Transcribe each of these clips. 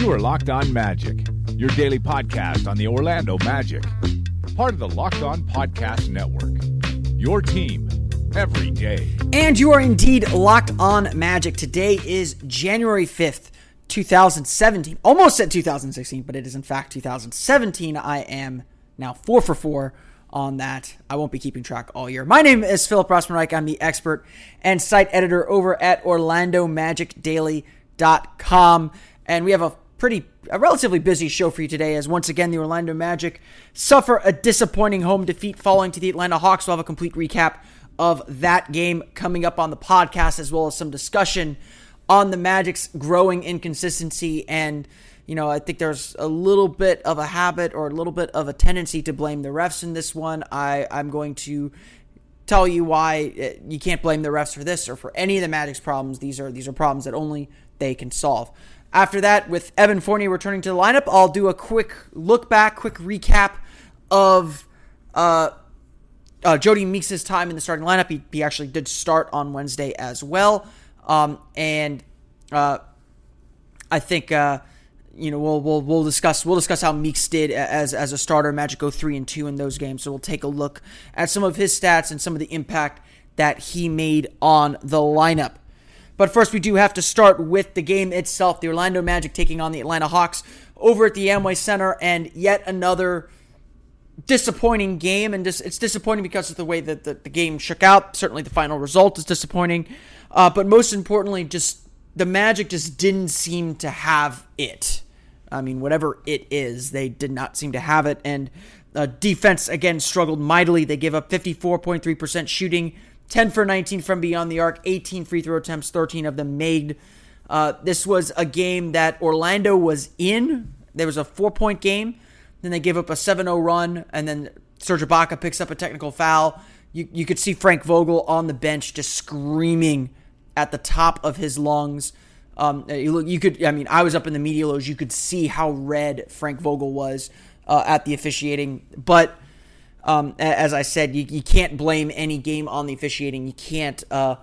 You are Locked On Magic, your daily podcast on the Orlando Magic, part of the Locked On Podcast Network. Your team every day. And you are indeed locked on Magic. Today is January 5th, 2017. Almost said 2016, but it is in fact 2017. I am now four for four on that. I won't be keeping track all year. My name is Philip Rossman-Reich. I'm the expert and site editor over at OrlandoMagicDaily.com. And we have a pretty, a relatively busy show for you today as once again the Orlando Magic suffer a disappointing home defeat falling to the Atlanta Hawks. We'll have a complete recap of that game coming up on the podcast as well as some discussion on the Magic's growing inconsistency and you know, I think there's a little bit of a habit or a little bit of a tendency to blame the refs in this one. I, I'm going to tell you why eh, you can't blame the refs for this or for any of the Magic's problems. These are these are problems that only they can solve. After that, with Evan Fournier returning to the lineup, I'll do a quick look back, quick recap of uh, uh, Jodie Meeks' time in the starting lineup. He, he actually did start on Wednesday as well. Um, and uh, I think uh, you know, we'll we'll we'll discuss we'll discuss how Meeks did as as a starter. Magic go three and two in those games, so we'll take a look at some of his stats and some of the impact that he made on the lineup. But first, we do have to start with the game itself. The Orlando Magic taking on the Atlanta Hawks over at the Amway Center, and yet another disappointing game. And it's disappointing because of the way that the, the game shook out. Certainly, the final result is disappointing, uh, but most importantly, just the Magic just didn't seem to have it. I mean, whatever it is, they did not seem to have it. And uh, defense, again, struggled mightily. They gave up 54.3% shooting, 10 for 19 from beyond the arc, 18 free throw attempts, 13 of them made. Uh, this was a game that Orlando was in. There was a four point game. Then they gave up a 7 0 run, and then Serge Ibaka picks up a technical foul. You, you could see Frank Vogel on the bench just screaming at the top of his lungs. Um, you, you could, I mean, I was up in the media lows. You could see how red Frank Vogel was uh, at the officiating. But um, as I said, you, you, can't blame any game on the officiating. You can't uh,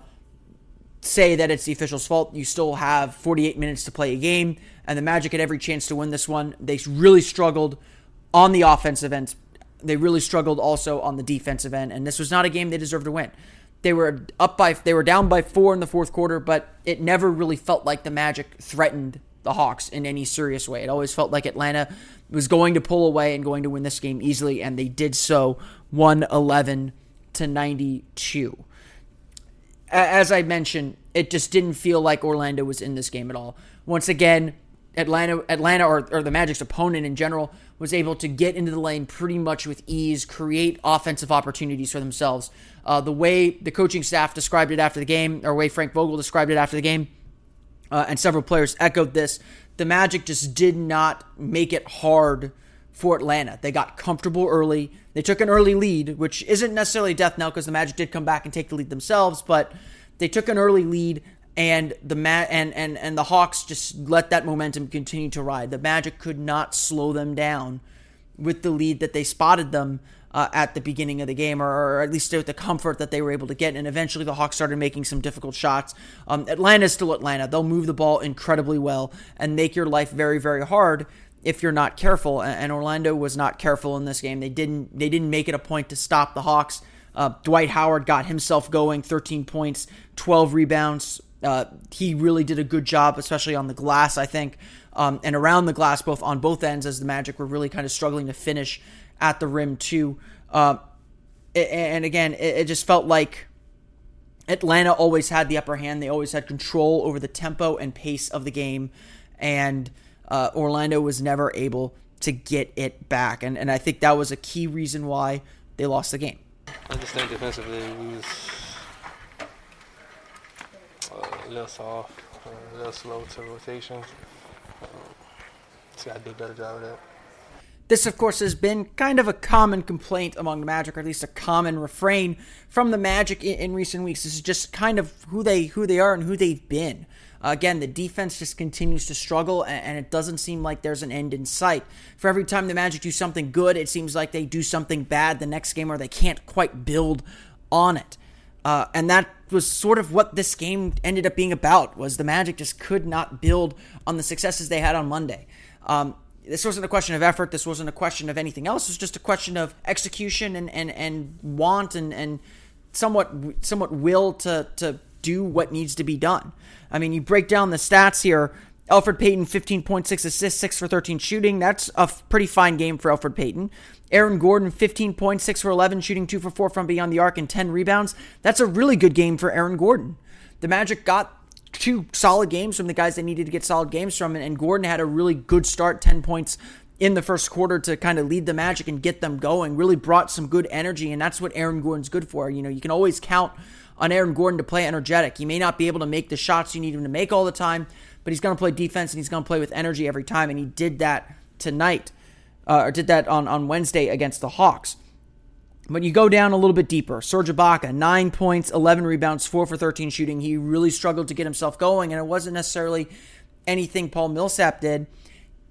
say that it's the official's fault. You still have 48 minutes to play a game, and the Magic had every chance to win this one. They really struggled on the offensive end. They really struggled also on the defensive end, and this was not a game they deserved to win. They were up by they were down by 4 in the fourth quarter, but it never really felt like the Magic threatened the Hawks in any serious way. It always felt like Atlanta was going to pull away and going to win this game easily and they did so 111 to 92. As I mentioned, it just didn't feel like Orlando was in this game at all. Once again, Atlanta, Atlanta, or, or the Magic's opponent in general, was able to get into the lane pretty much with ease, create offensive opportunities for themselves. Uh, the way the coaching staff described it after the game, or way Frank Vogel described it after the game, uh, and several players echoed this, the Magic just did not make it hard for Atlanta. They got comfortable early. They took an early lead, which isn't necessarily death knell because the Magic did come back and take the lead themselves, but they took an early lead and the Ma- and and and the Hawks just let that momentum continue to ride. The Magic could not slow them down with the lead that they spotted them uh, at the beginning of the game, or, at least with the comfort that they were able to get. And eventually, the Hawks started making some difficult shots. Um, Atlanta's still Atlanta; they'll move the ball incredibly well and make your life very, very hard if you're not careful. And Orlando was not careful in this game. They didn't they didn't make it a point to stop the Hawks. Uh, Dwight Howard got himself going, 13 points, 12 rebounds, uh, he really did a good job, especially on the glass, I think, um, and around the glass, both on both ends, as the Magic were really kind of struggling to finish at the rim too. Uh, and again, it, just felt like Atlanta always had the upper hand. They always had control over the tempo and pace of the game, and uh, Orlando was never able to get it back. And and I think that was a key reason why they lost the game. I just think defensively we was a little soft, a little slow to rotation. Just gotta do a better job of that. This, of course, has been kind of a common complaint among the Magic, or at least a common refrain from the Magic in, in recent weeks. This is just kind of who they who they are and who they've been. Uh, again, the defense just continues to struggle, and, and, it doesn't seem like there's an end in sight. For every time the Magic do something good, it seems like they do something bad the next game, or they can't quite build on it. Uh, and that was sort of what this game ended up being about. Was the Magic just could not build on the successes they had on Monday. Um, this wasn't a question of effort. This wasn't a question of anything else. It was just a question of execution and and, and want and and somewhat somewhat will to to do what needs to be done. I mean, you break down the stats here. Elfrid Payton, 15.6 assists, 6 for 13 shooting. That's a pretty fine game for Elfrid Payton. Aaron Gordon, 15.6 for 11 shooting, 2 for 4 from beyond the arc, and 10 rebounds. That's a really good game for Aaron Gordon. The Magic got two solid games from the guys they needed to get solid games from, and Gordon had a really good start, 10 points in the first quarter to kind of lead the Magic and get them going. Really brought some good energy, and that's what Aaron Gordon's good for. You know, you can always count on Aaron Gordon to play energetic. He may not be able to make the shots you need him to make all the time, but he's going to play defense and he's going to play with energy every time. And he did that tonight, uh, or did that on, on Wednesday against the Hawks. But you go down a little bit deeper. Serge Ibaka, 9 points, 11 rebounds, 4 for 13 shooting. He really struggled to get himself going, and it wasn't necessarily anything Paul Millsap did.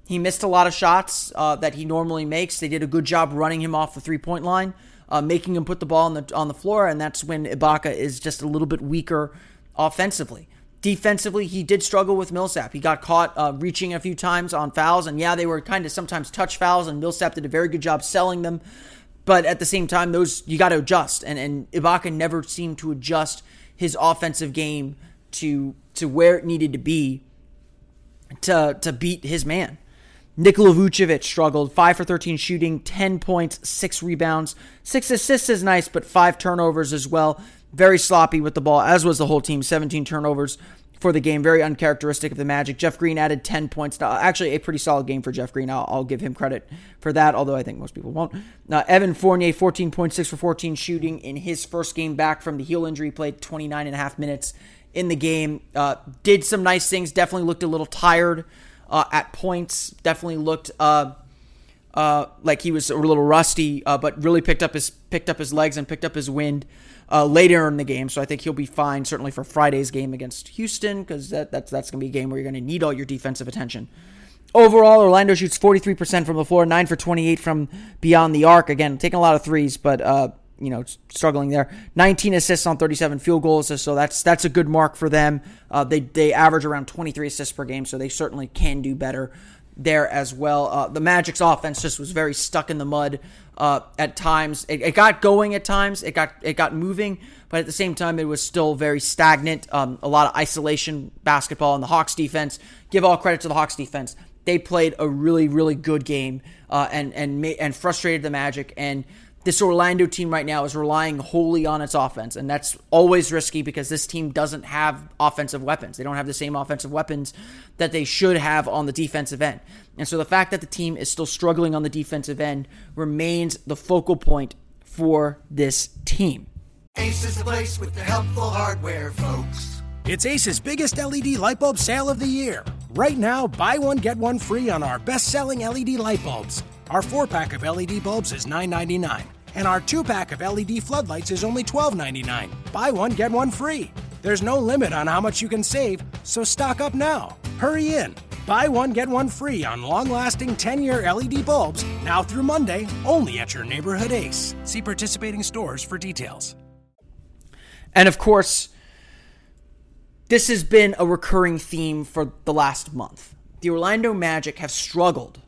He missed a lot of shots uh, that he normally makes. They did a good job running him off the three point line uh, making him put the ball on the on the floor, and that's when Ibaka is just a little bit weaker offensively. Defensively, he did struggle with Millsap. He got caught uh, reaching a few times on fouls, and yeah, they were kind of sometimes touch fouls, and Millsap did a very good job selling them. But at the same time, those you got to adjust, and and Ibaka never seemed to adjust his offensive game to to where it needed to be to to beat his man. Nikola Vucevic struggled, 5 for 13 shooting, 10 points, 6 rebounds. 6 assists is nice, but 5 turnovers as well. Very sloppy with the ball, as was the whole team. 17 turnovers for the game. Very uncharacteristic of the Magic. Jeff Green added 10 points. To, Actually, a pretty solid game for Jeff Green. I'll, I'll give him credit for that, although I think most people won't. Uh, Evan Fournier, 14.6 for 14 shooting in his first game back from the heel injury. Played 29 and a half minutes in the game. Uh, did some nice things. Definitely looked a little tired uh, at points. Definitely looked uh, uh, like he was a little rusty, uh, but really picked up his picked up his legs and picked up his wind uh, later in the game. So I think he'll be fine, certainly for Friday's game against Houston, because that, that's that's going to be a game where you're going to need all your defensive attention. Overall, Orlando shoots 43% from the floor, 9 for 28 from beyond the arc. Again, taking a lot of threes, but uh, you know, struggling there. 19 assists on 37 field goals, so that's that's a good mark for them. Uh, they they average around 23 assists per game, so they certainly can do better there as well. Uh, the Magic's offense just was very stuck in the mud uh, at times. It, it, got going at times. It got it got moving, but at the same time, it was still very stagnant. Um, a lot of isolation basketball in the Hawks defense. Give all credit to the Hawks defense. They played a really really good game uh, and and and frustrated the Magic and this Orlando team right now is relying wholly on its offense, and that's always risky because this team doesn't have offensive weapons. They don't have the same offensive weapons that they should have on the defensive end. And so the fact that the team is still struggling on the defensive end remains the focal point for this team. Ace is the place with the helpful hardware, folks. It's Ace's biggest LED light bulb sale of the year. Right now, buy one, get one free on our best selling LED light bulbs. Our four pack of LED bulbs is $9.99 and our two pack of LED floodlights is only $12.99. Buy one, get one free. There's no limit on how much you can save, so stock up now. Hurry in. Buy one, get one free on long lasting 10 year LED bulbs now through Monday, only at your neighborhood Ace. See participating stores for details. And of course, this has been a recurring theme for the last month. The Orlando Magic have struggled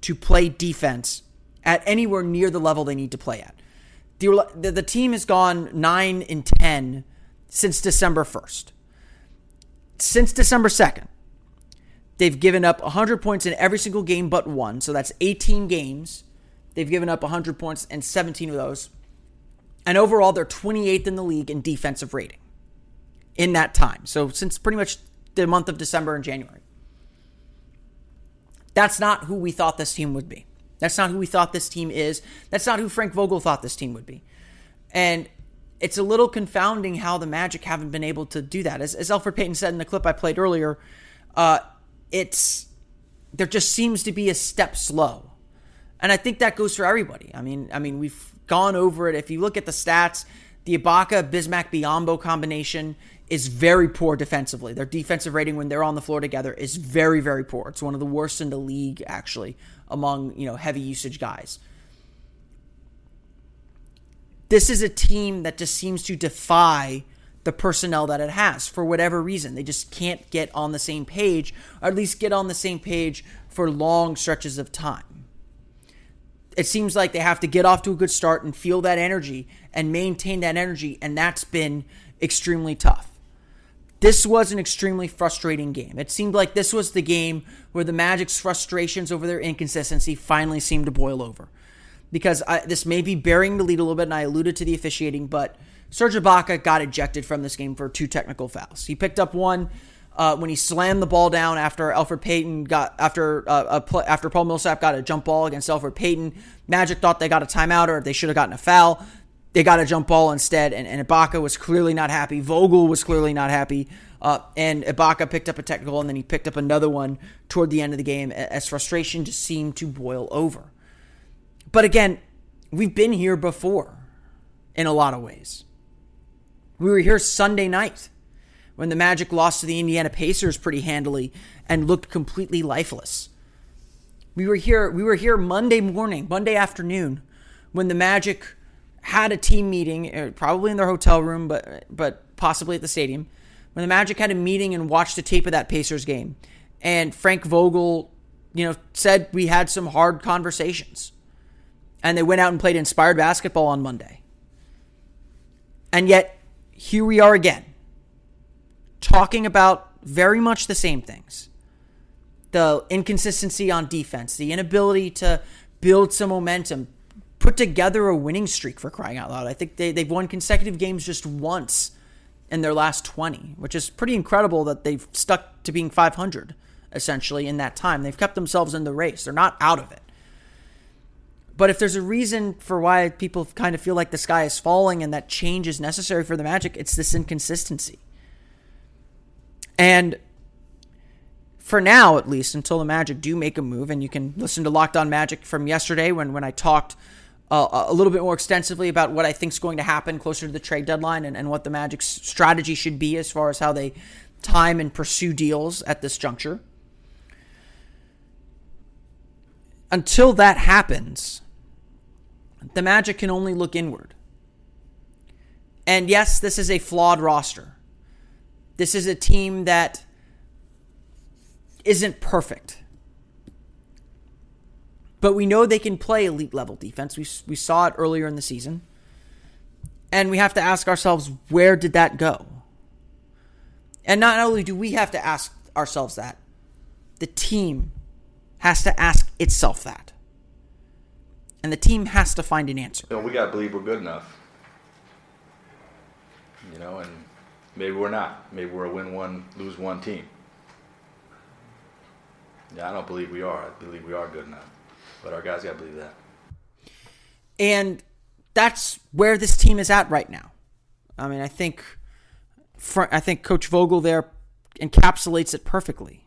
to play defense at anywhere near the level they need to play at. The, the, the team has gone 9 and 10 since December 1st. Since December 2nd, they've given up 100 points in every single game but one. So that's 18 games. They've given up 100 points in 17 of those. And overall, they're 28th in the league in defensive rating in that time. So since pretty much the month of December and January. That's not who we thought this team would be. That's not who we thought this team is. That's not who Frank Vogel thought this team would be. And it's a little confounding how the Magic haven't been able to do that. As, as Elfrid Payton said in the clip I played earlier, uh, it's there just seems to be a step slow. And I think that goes for everybody. I mean, I mean, we've gone over it. If you look at the stats, the Ibaka Bismack Biyombo combination is very poor defensively. Their defensive rating when they're on the floor together is very, very poor. It's one of the worst in the league, actually, among you know heavy usage guys. This is a team that just seems to defy the personnel that it has for whatever reason. They just can't get on the same page, or at least get on the same page for long stretches of time. It seems like they have to get off to a good start and feel that energy and maintain that energy, and that's been extremely tough. This was an extremely frustrating game. It seemed like this was the game where the Magic's frustrations over their inconsistency finally seemed to boil over. Because I, this may be burying the lead a little bit, and I alluded to the officiating, but Serge Ibaka got ejected from this game for two technical fouls. He picked up one uh, when he slammed the ball down after Elfrid Payton got after uh, play, after Paul Millsap got a jump ball against Elfrid Payton. Magic thought they got a timeout or they should have gotten a foul. They got a jump ball instead, and, and Ibaka was clearly not happy. Vogel was clearly not happy. Uh, and Ibaka picked up a technical, and then he picked up another one toward the end of the game as frustration just seemed to boil over. But again, we've been here before in a lot of ways. We were here Sunday night when the Magic lost to the Indiana Pacers pretty handily and looked completely lifeless. We were here we were here Monday morning, Monday afternoon when the Magic had a team meeting, uh, probably in their hotel room but but possibly at the stadium. When the Magic had a meeting and watched the tape of that Pacers game and Frank Vogel, you know, said we had some hard conversations. And they went out and played inspired basketball on Monday. And yet here we are again, talking about very much the same things the inconsistency on defense, the inability to build some momentum, put together a winning streak for crying out loud. I think they, they've won consecutive games just once in their last 20, which is pretty incredible that they've stuck to being 500 essentially in that time. They've kept themselves in the race, they're not out of it. But if there's a reason for why people kind of feel like the sky is falling and that change is necessary for the Magic, it's this inconsistency. And for now, at least, until the Magic do make a move, and you can listen to Locked On Magic from yesterday when, when I talked uh, a little bit more extensively about what I think is going to happen closer to the trade deadline and, and what the Magic's strategy should be as far as how they time and pursue deals at this juncture. Until that happens, the Magic can only look inward. And yes, this is a flawed roster. This is a team that isn't perfect. But we know they can play elite level defense. We, we saw it earlier in the season. And we have to ask ourselves, where did that go? And not only do we have to ask ourselves that, the team has to ask itself that. And the team has to find an answer. You know, we got to believe we're good enough. You know, and maybe we're not. Maybe we're a win one, lose one team. Yeah, I don't believe we are. I believe we are good enough. But our guys got to believe that. And that's where this team is at right now. I mean, I think I think Coach Vogel there encapsulates it perfectly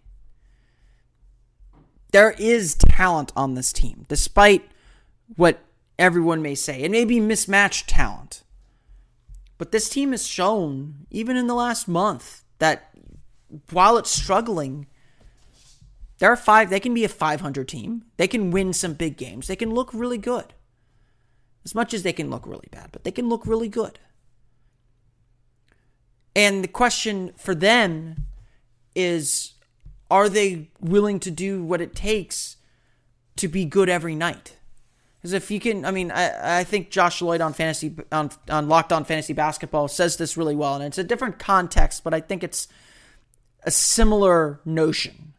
there is talent on this team, despite what everyone may say. It may be mismatched talent. But this team has shown, even in the last month, that while it's struggling, there are five, they can be a 500 team. They can win some big games. They can look really good. As much as they can look really bad, but they can look really good. And the question for them is are they willing to do what it takes to be good every night? Because if you can, I mean, I, I think Josh Lloyd on fantasy on on Locked On Fantasy Basketball says this really well, and it's a different context, but I think it's a similar notion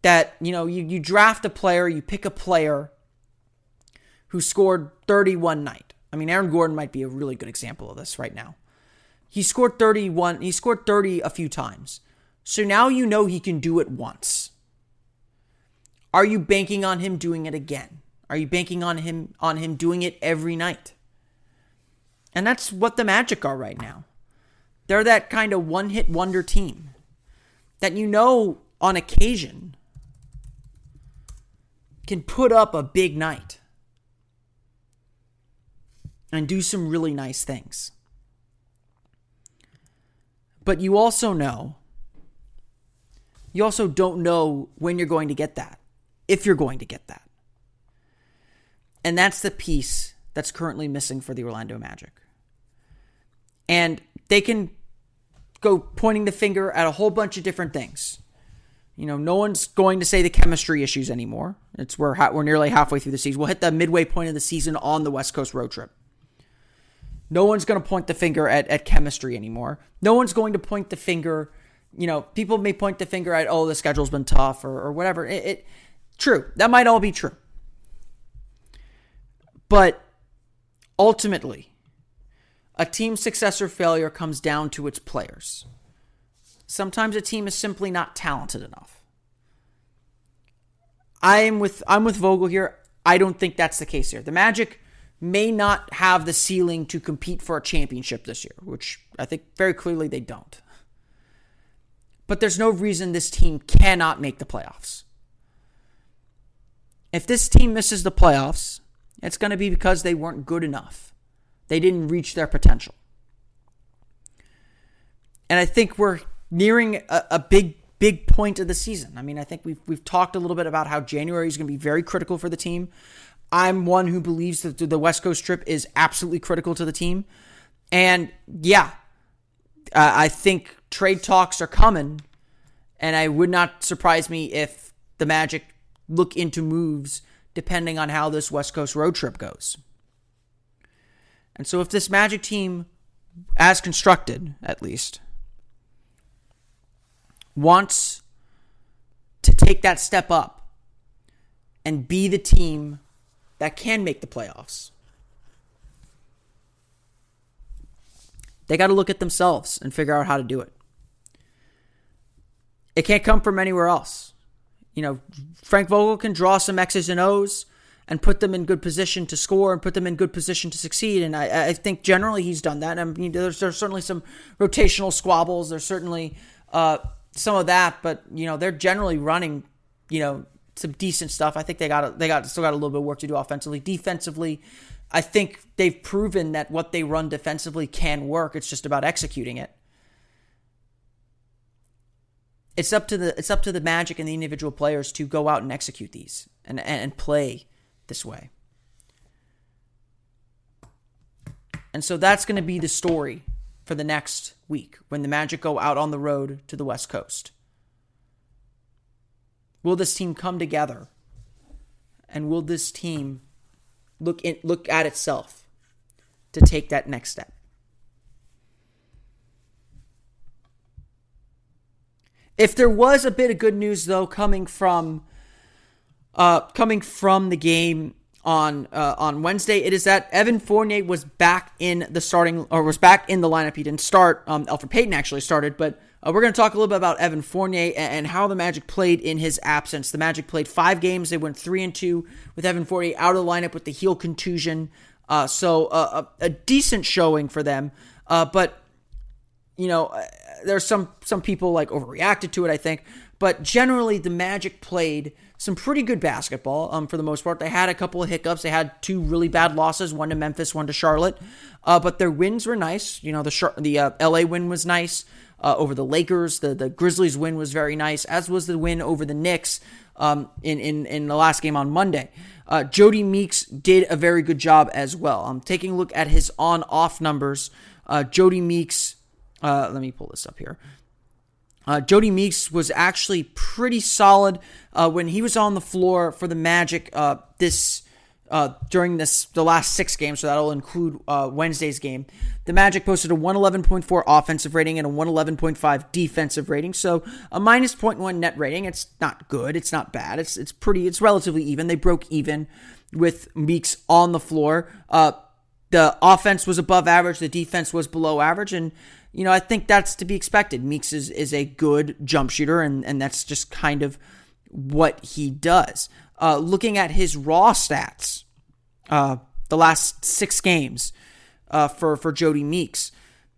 that you know you, you draft a player, you pick a player who scored 31 night. I mean, Aaron Gordon might be a really good example of this right now. He scored 31, he scored 30 a few times. So now you know he can do it once. Are you banking on him doing it again? Are you banking on him on him doing it every night? And that's what the Magic are right now. They're that kind of one-hit wonder team. that you know on occasion can put up a big night and do some really nice things. But you also know, you also don't know when you're going to get that, if you're going to get that. And that's the piece that's currently missing for the Orlando Magic. And they can go pointing the finger at a whole bunch of different things. You know, no one's going to say the chemistry issues anymore. It's we're we're nearly halfway through the season. We'll hit the midway point of the season on the West Coast road trip. No one's going to point the finger at, at chemistry anymore. No one's going to point the finger. You know, people may point the finger at, oh, the schedule's been tough or, or whatever. It, it true. That might all be true. But ultimately, a team's success or failure comes down to its players. Sometimes a team is simply not talented enough. I am with I'm with Vogel here. I don't think that's the case here. The Magic may not have the ceiling to compete for a championship this year, which I think very clearly they don't. But there's no reason this team cannot make the playoffs. If this team misses the playoffs, it's going to be because they weren't good enough. They didn't reach their potential. And I think we're nearing a, a big, big point of the season. I mean, I think we've we've talked a little bit about how January is going to be very critical for the team. I'm one who believes that the West Coast trip is absolutely critical to the team. And yeah, uh, I think trade talks are coming. And I would not surprise me if the Magic look into moves depending on how this West Coast road trip goes. And so if this Magic team, as constructed at least, wants to take that step up and be the team that can make the playoffs. They got to look at themselves and figure out how to do it. It can't come from anywhere else. You know, Frank Vogel can draw some X's and O's and put them in good position to score and put them in good position to succeed. And I, I think generally he's done that. I mean, there's, there's certainly some rotational squabbles. There's certainly uh, some of that, but you know, they're generally running, you know, some decent stuff. I think they got they got still got a little bit of work to do offensively. Defensively, I think they've proven that what they run defensively can work. It's just about executing it. It's up to the it's up to the Magic and the individual players to go out and execute these and and play this way. And so that's going to be the story for the next week when the Magic go out on the road to the West Coast. Will this team come together? And will this team look in, look at itself to take that next step? If there was a bit of good news though coming from uh, coming from the game on uh, on Wednesday, it is that Evan Fournier was back in the starting or was back in the lineup. He didn't start. Um, Elfrid Payton actually started, but uh, we're going to talk a little bit about Evan Fournier and how the Magic played in his absence. The Magic played five games. They went three and two with Evan Fournier out of the lineup with the heel contusion. Uh, so uh, a, a, decent showing for them. Uh, but you know, there's some some people like overreacted to it. I think, but generally the Magic played some pretty good basketball um, for the most part. They had a couple of hiccups. They had two really bad losses, one to Memphis, one to Charlotte. Uh, but their wins were nice. You know, the the uh, LA win was nice uh, over the Lakers. The the Grizzlies win was very nice, as was the win over the Knicks um, in, in in the last game on Monday. Uh, Jodie Meeks did a very good job as well. I'm taking a look at his on-off numbers. Uh, Jodie Meeks, uh, let me pull this up here. Uh, Jodie Meeks was actually pretty solid uh, when he was on the floor for the Magic uh, this uh, during this the last six games, so that'll include uh, Wednesday's game. The Magic posted a 111.4 offensive rating and a 111.5 defensive rating, so a minus 0.1 net rating. It's not good. It's not bad. It's it's pretty. It's relatively even. They broke even with Meeks on the floor. Uh, the offense was above average. The defense was below average, and you know I think that's to be expected. Meeks is is a good jump shooter, and and that's just kind of what he does uh, looking at his raw stats, uh, the last six games uh, for for Jodie Meeks,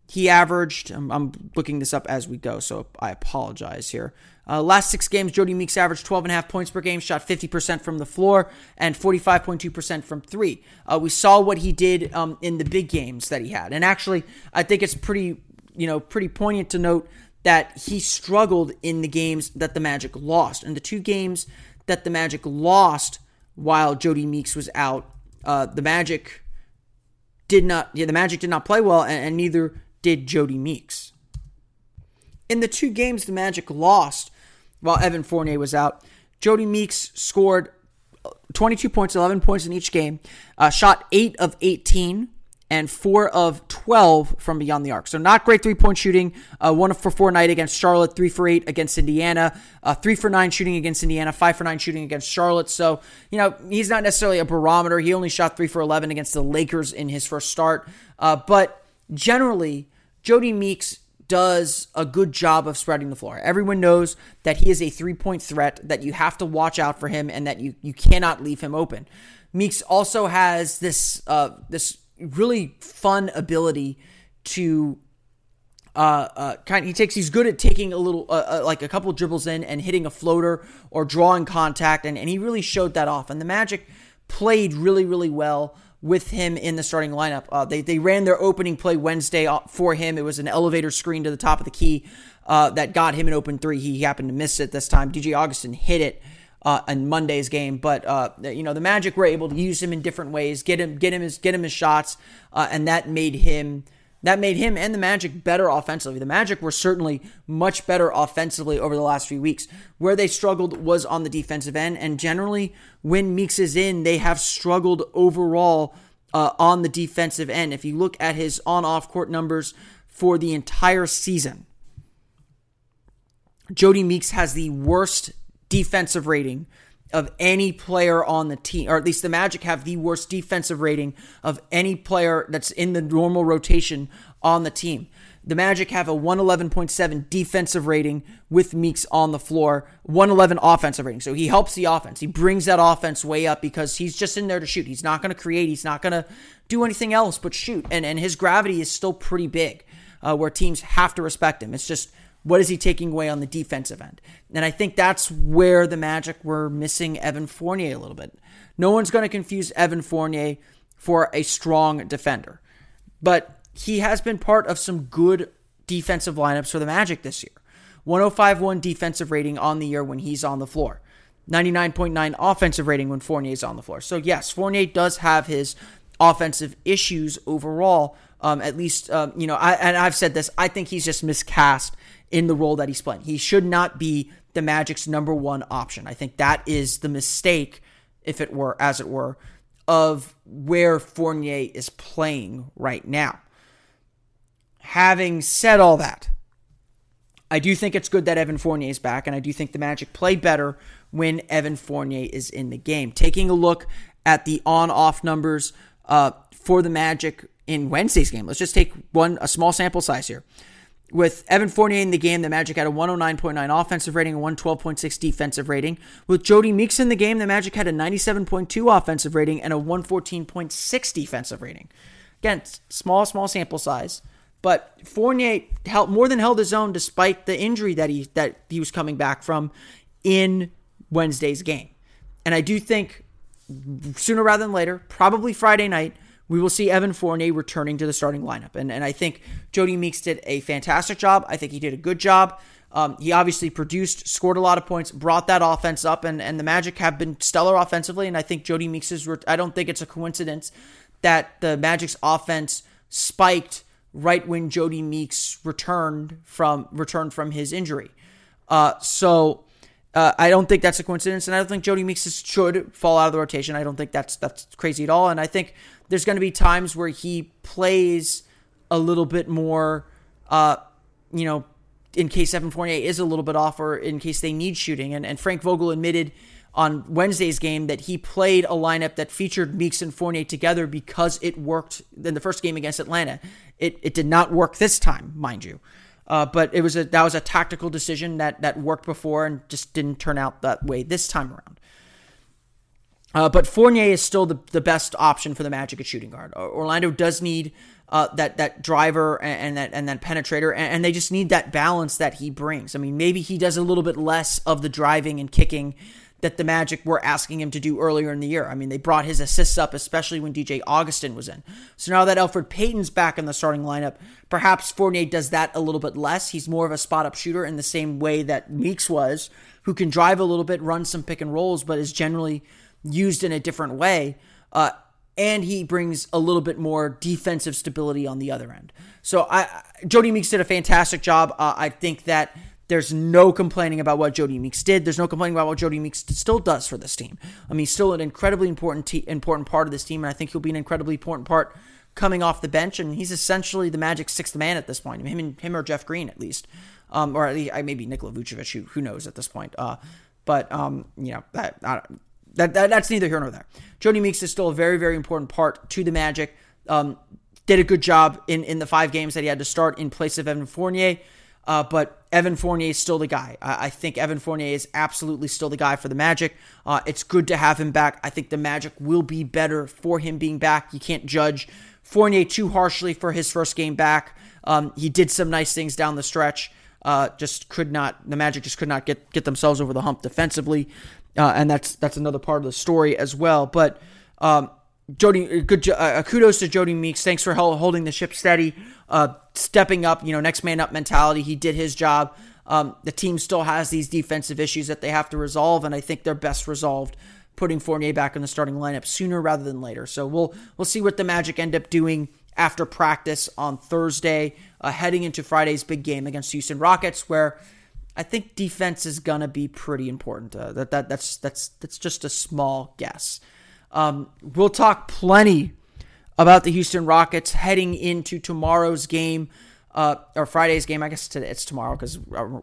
he averaged, I'm, I'm, looking this up as we go, so I apologize here. Uh, last six games, Jodie Meeks averaged 12.5 points per game, shot 50% from the floor, and 45.2% from three. Uh, we saw what he did um, in the big games that he had. And actually, I think it's pretty, you know, pretty poignant to note that he struggled in the games that the Magic lost. And the two games that the Magic lost while Jodie Meeks was out, uh, the Magic did not, yeah, the Magic did not play well, and, and neither did Jodie Meeks. In the two games the Magic lost while Evan Fournier was out, Jodie Meeks scored 22 points, 11 points in each game, uh, shot 8 of 18 and four of 12 from beyond the arc. So not great three point shooting. Uh, one for four night against Charlotte, three for eight against Indiana, uh, three for nine shooting against Indiana, five for nine shooting against Charlotte. So, you know, he's not necessarily a barometer. He only shot three for 11 against the Lakers in his first start. Uh, but generally, Jodie Meeks does a good job of spreading the floor. Everyone knows that he is a three point threat, that you have to watch out for him, and that you, you cannot leave him open. Meeks also has this uh, this really fun ability to uh, uh, kind. He takes. He's good at taking a little, uh, uh, like a couple dribbles in and hitting a floater or drawing contact, and, and he really showed that off. And the Magic played really, really well with him in the starting lineup. Uh, they they ran their opening play Wednesday uh, for him. It was an elevator screen to the top of the key uh, that got him an open three. He happened to miss it this time. DJ Augustin hit it uh, in Monday's game. But uh, you know, the Magic were able to use him in different ways, get him, get him his, get him his shots, uh, and that made him. That made him and the Magic better offensively. The Magic were certainly much better offensively over the last few weeks. Where they struggled was on the defensive end, and generally, when Meeks is in, they have struggled overall uh, on the defensive end. If you look at his on-off court numbers for the entire season, Jodie Meeks has the worst defensive rating of any player on the team, or at least the Magic have the worst defensive rating of any player that's in the normal rotation on the team. The Magic have a 111.7 defensive rating with Meeks on the floor, 111 offensive rating. So he helps the offense. He brings that offense way up because he's just in there to shoot. He's not going to create. He's not going to do anything else but shoot. And and his gravity is still pretty big, uh, where teams have to respect him. It's just what is he taking away on the defensive end? And I think that's where the Magic were missing Evan Fournier a little bit. No one's going to confuse Evan Fournier for a strong defender, but he has been part of some good defensive lineups for the Magic this year. 105.1 defensive rating on the year when he's on the floor. 99.9 offensive rating when Fournier is on the floor. So yes, Fournier does have his offensive issues overall. Um, at least, um, you know, I, and I've said this. I think he's just miscast in the role that he's playing. He should not be the Magic's number one option. I think that is the mistake, if it were, as it were, of where Fournier is playing right now. Having said all that, I do think it's good that Evan Fournier is back, and I do think the Magic play better when Evan Fournier is in the game. Taking a look at the on-off numbers uh, for the Magic in Wednesday's game. Let's just take one a small sample size here. With Evan Fournier in the game, the Magic had a 109.9 offensive rating and 112.6 defensive rating. With Jodie Meeks in the game, the Magic had a 97.2 offensive rating and a 114.6 defensive rating. Again, small, small sample size, but Fournier held, more than held his own despite the injury that he that he was coming back from in Wednesday's game. And I do think sooner rather than later, probably Friday night, we will see Evan Fournier returning to the starting lineup. And, and I think Jodie Meeks did a fantastic job. I think he did a good job. Um, he obviously produced, scored a lot of points, brought that offense up, and, and the Magic have been stellar offensively. And I think Jodie Meeks is, I don't think it's a coincidence that the Magic's offense spiked right when Jodie Meeks returned from returned from his injury. Uh, so uh, I don't think that's a coincidence, and I don't think Jodie Meeks should fall out of the rotation. I don't think that's that's crazy at all, and I think there's going to be times where he plays a little bit more, uh, you know, in case Evan Fournier is a little bit off or in case they need shooting. And, and Frank Vogel admitted on Wednesday's game that he played a lineup that featured Meeks and Fournier together because it worked in the first game against Atlanta. It, it did not work this time, mind you. Uh, but it was a that was a tactical decision that that worked before and just didn't turn out that way this time around. Uh, but Fournier is still the, the best option for the Magic at shooting guard. Orlando does need uh, that that driver and, and, that and that penetrator, and, and, they just need that balance that he brings. I mean, maybe he does a little bit less of the driving and kicking that the Magic were asking him to do earlier in the year. I mean, they brought his assists up, especially when DJ Augustin was in. So now that Elfrid Payton's back in the starting lineup, perhaps Fournier does that a little bit less. He's more of a spot up shooter in the same way that Meeks was, who can drive a little bit, run some pick and rolls, but is generally used in a different way. Uh, and he brings a little bit more defensive stability on the other end. So I, Jodie Meeks did a fantastic job. Uh, I think that there's no complaining about what Jodie Meeks did. There's no complaining about what Jodie Meeks still does for this team. I mean, he's still an incredibly important te- important part of this team, and I think he'll be an incredibly important part coming off the bench. And he's essentially the Magic's sixth man at this point. Him and him or Jeff Green at least, um, or at least maybe Nikola Vucevic. Who, who knows at this point? Uh, but um, you know that, that, that that's neither here nor there. Jodie Meeks is still a very very important part to the Magic. Um, did a good job in in the five games that he had to start in place of Evan Fournier. Uh, but Evan Fournier is still the guy. I, I, think Evan Fournier is absolutely still the guy for the Magic. Uh, it's good to have him back. I think the Magic will be better for him being back. You can't judge Fournier too harshly for his first game back. Um, he did some nice things down the stretch. Uh, just could not. The Magic just could not get get themselves over the hump defensively, uh, and that's that's another part of the story as well. But um, Jodie, good uh, kudos to Jodie Meeks. Thanks for holding the ship steady, uh, stepping up. You know, next man up mentality. He did his job. Um, the team still has these defensive issues that they have to resolve, and I think they're best resolved putting Fournier back in the starting lineup sooner rather than later. So we'll we'll see what the Magic end up doing after practice on Thursday, uh, heading into Friday's big game against Houston Rockets, where I think defense is gonna be pretty important. Uh, that that that's that's that's just a small guess. Um, we'll talk plenty about the Houston Rockets heading into tomorrow's game. Uh, or Friday's game. I guess today, it's tomorrow because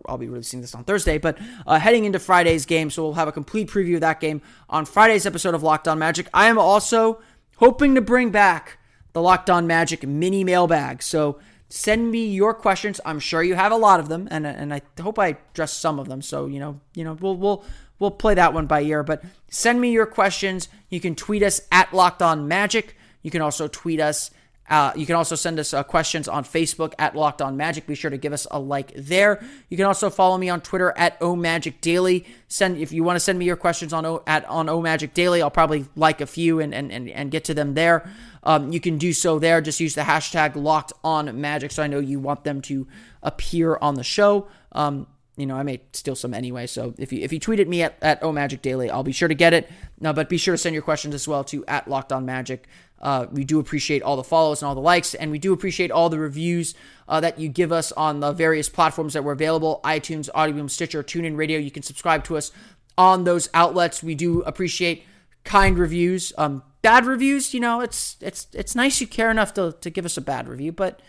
I'll be releasing this on Thursday. But uh, heading into Friday's game, so we'll have a complete preview of that game on Friday's episode of Locked On Magic. I am also hoping to bring back the Locked On Magic mini mailbag. So send me your questions. I'm sure you have a lot of them, and and I hope I address some of them. So you know, you know, we'll we'll we'll play that one by ear. But send me your questions. You can tweet us at Locked On Magic. You can also tweet us. Uh, you can also send us uh, questions on Facebook at Locked On Magic. Be sure to give us a like there. You can also follow me on Twitter at O Magic Daily. Send if you want to send me your questions on o, at on O Magic Daily. I'll probably like a few and and, and, and get to them there. Um, you can do so there. Just use the hashtag Locked On Magic, so I know you want them to appear on the show. Um, you know, I may steal some anyway. So if you if you tweet at me at, at Magic Daily, I'll be sure to get it. No, but be sure to send your questions as well to at Locked On Magic. Uh, we do appreciate all the follows and all the likes, and we do appreciate all the reviews uh, that you give us on the various platforms that we're available: iTunes, Audioboom, Stitcher, TuneIn Radio. You can subscribe to us on those outlets. We do appreciate kind reviews. Um, bad reviews, you know, it's it's it's nice you care enough to to give us a bad review, but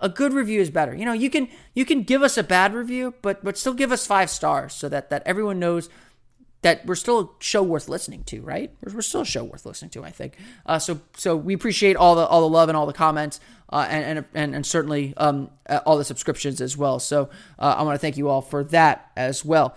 a good review is better. You know, you can you can give us a bad review, but but still give us five stars so that that everyone knows that we're still a show worth listening to, right? We're, we're still a show worth listening to, I think. Uh, so so we appreciate all the all the love and all the comments, uh, and, and and certainly um, uh, all the subscriptions as well. So uh, I want to thank you all for that as well.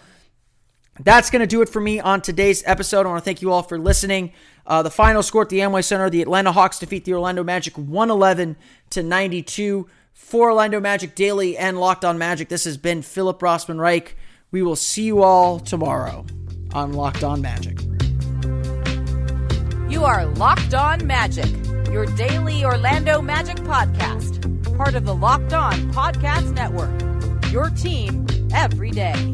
That's going to do it for me on today's episode. I want to thank you all for listening. Uh, the final score at the Amway Center: the Atlanta Hawks defeat the Orlando Magic 111 to 92 for Orlando Magic Daily and Locked On Magic. This has been Philip Rossman Reich. We will see you all tomorrow on Locked On Magic. You are Locked On Magic, your daily Orlando Magic podcast, part of the Locked On Podcast Network. Your team every day.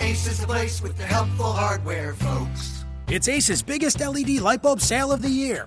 Ace is the place with the helpful hardware, folks. It's Ace's biggest LED light bulb sale of the year.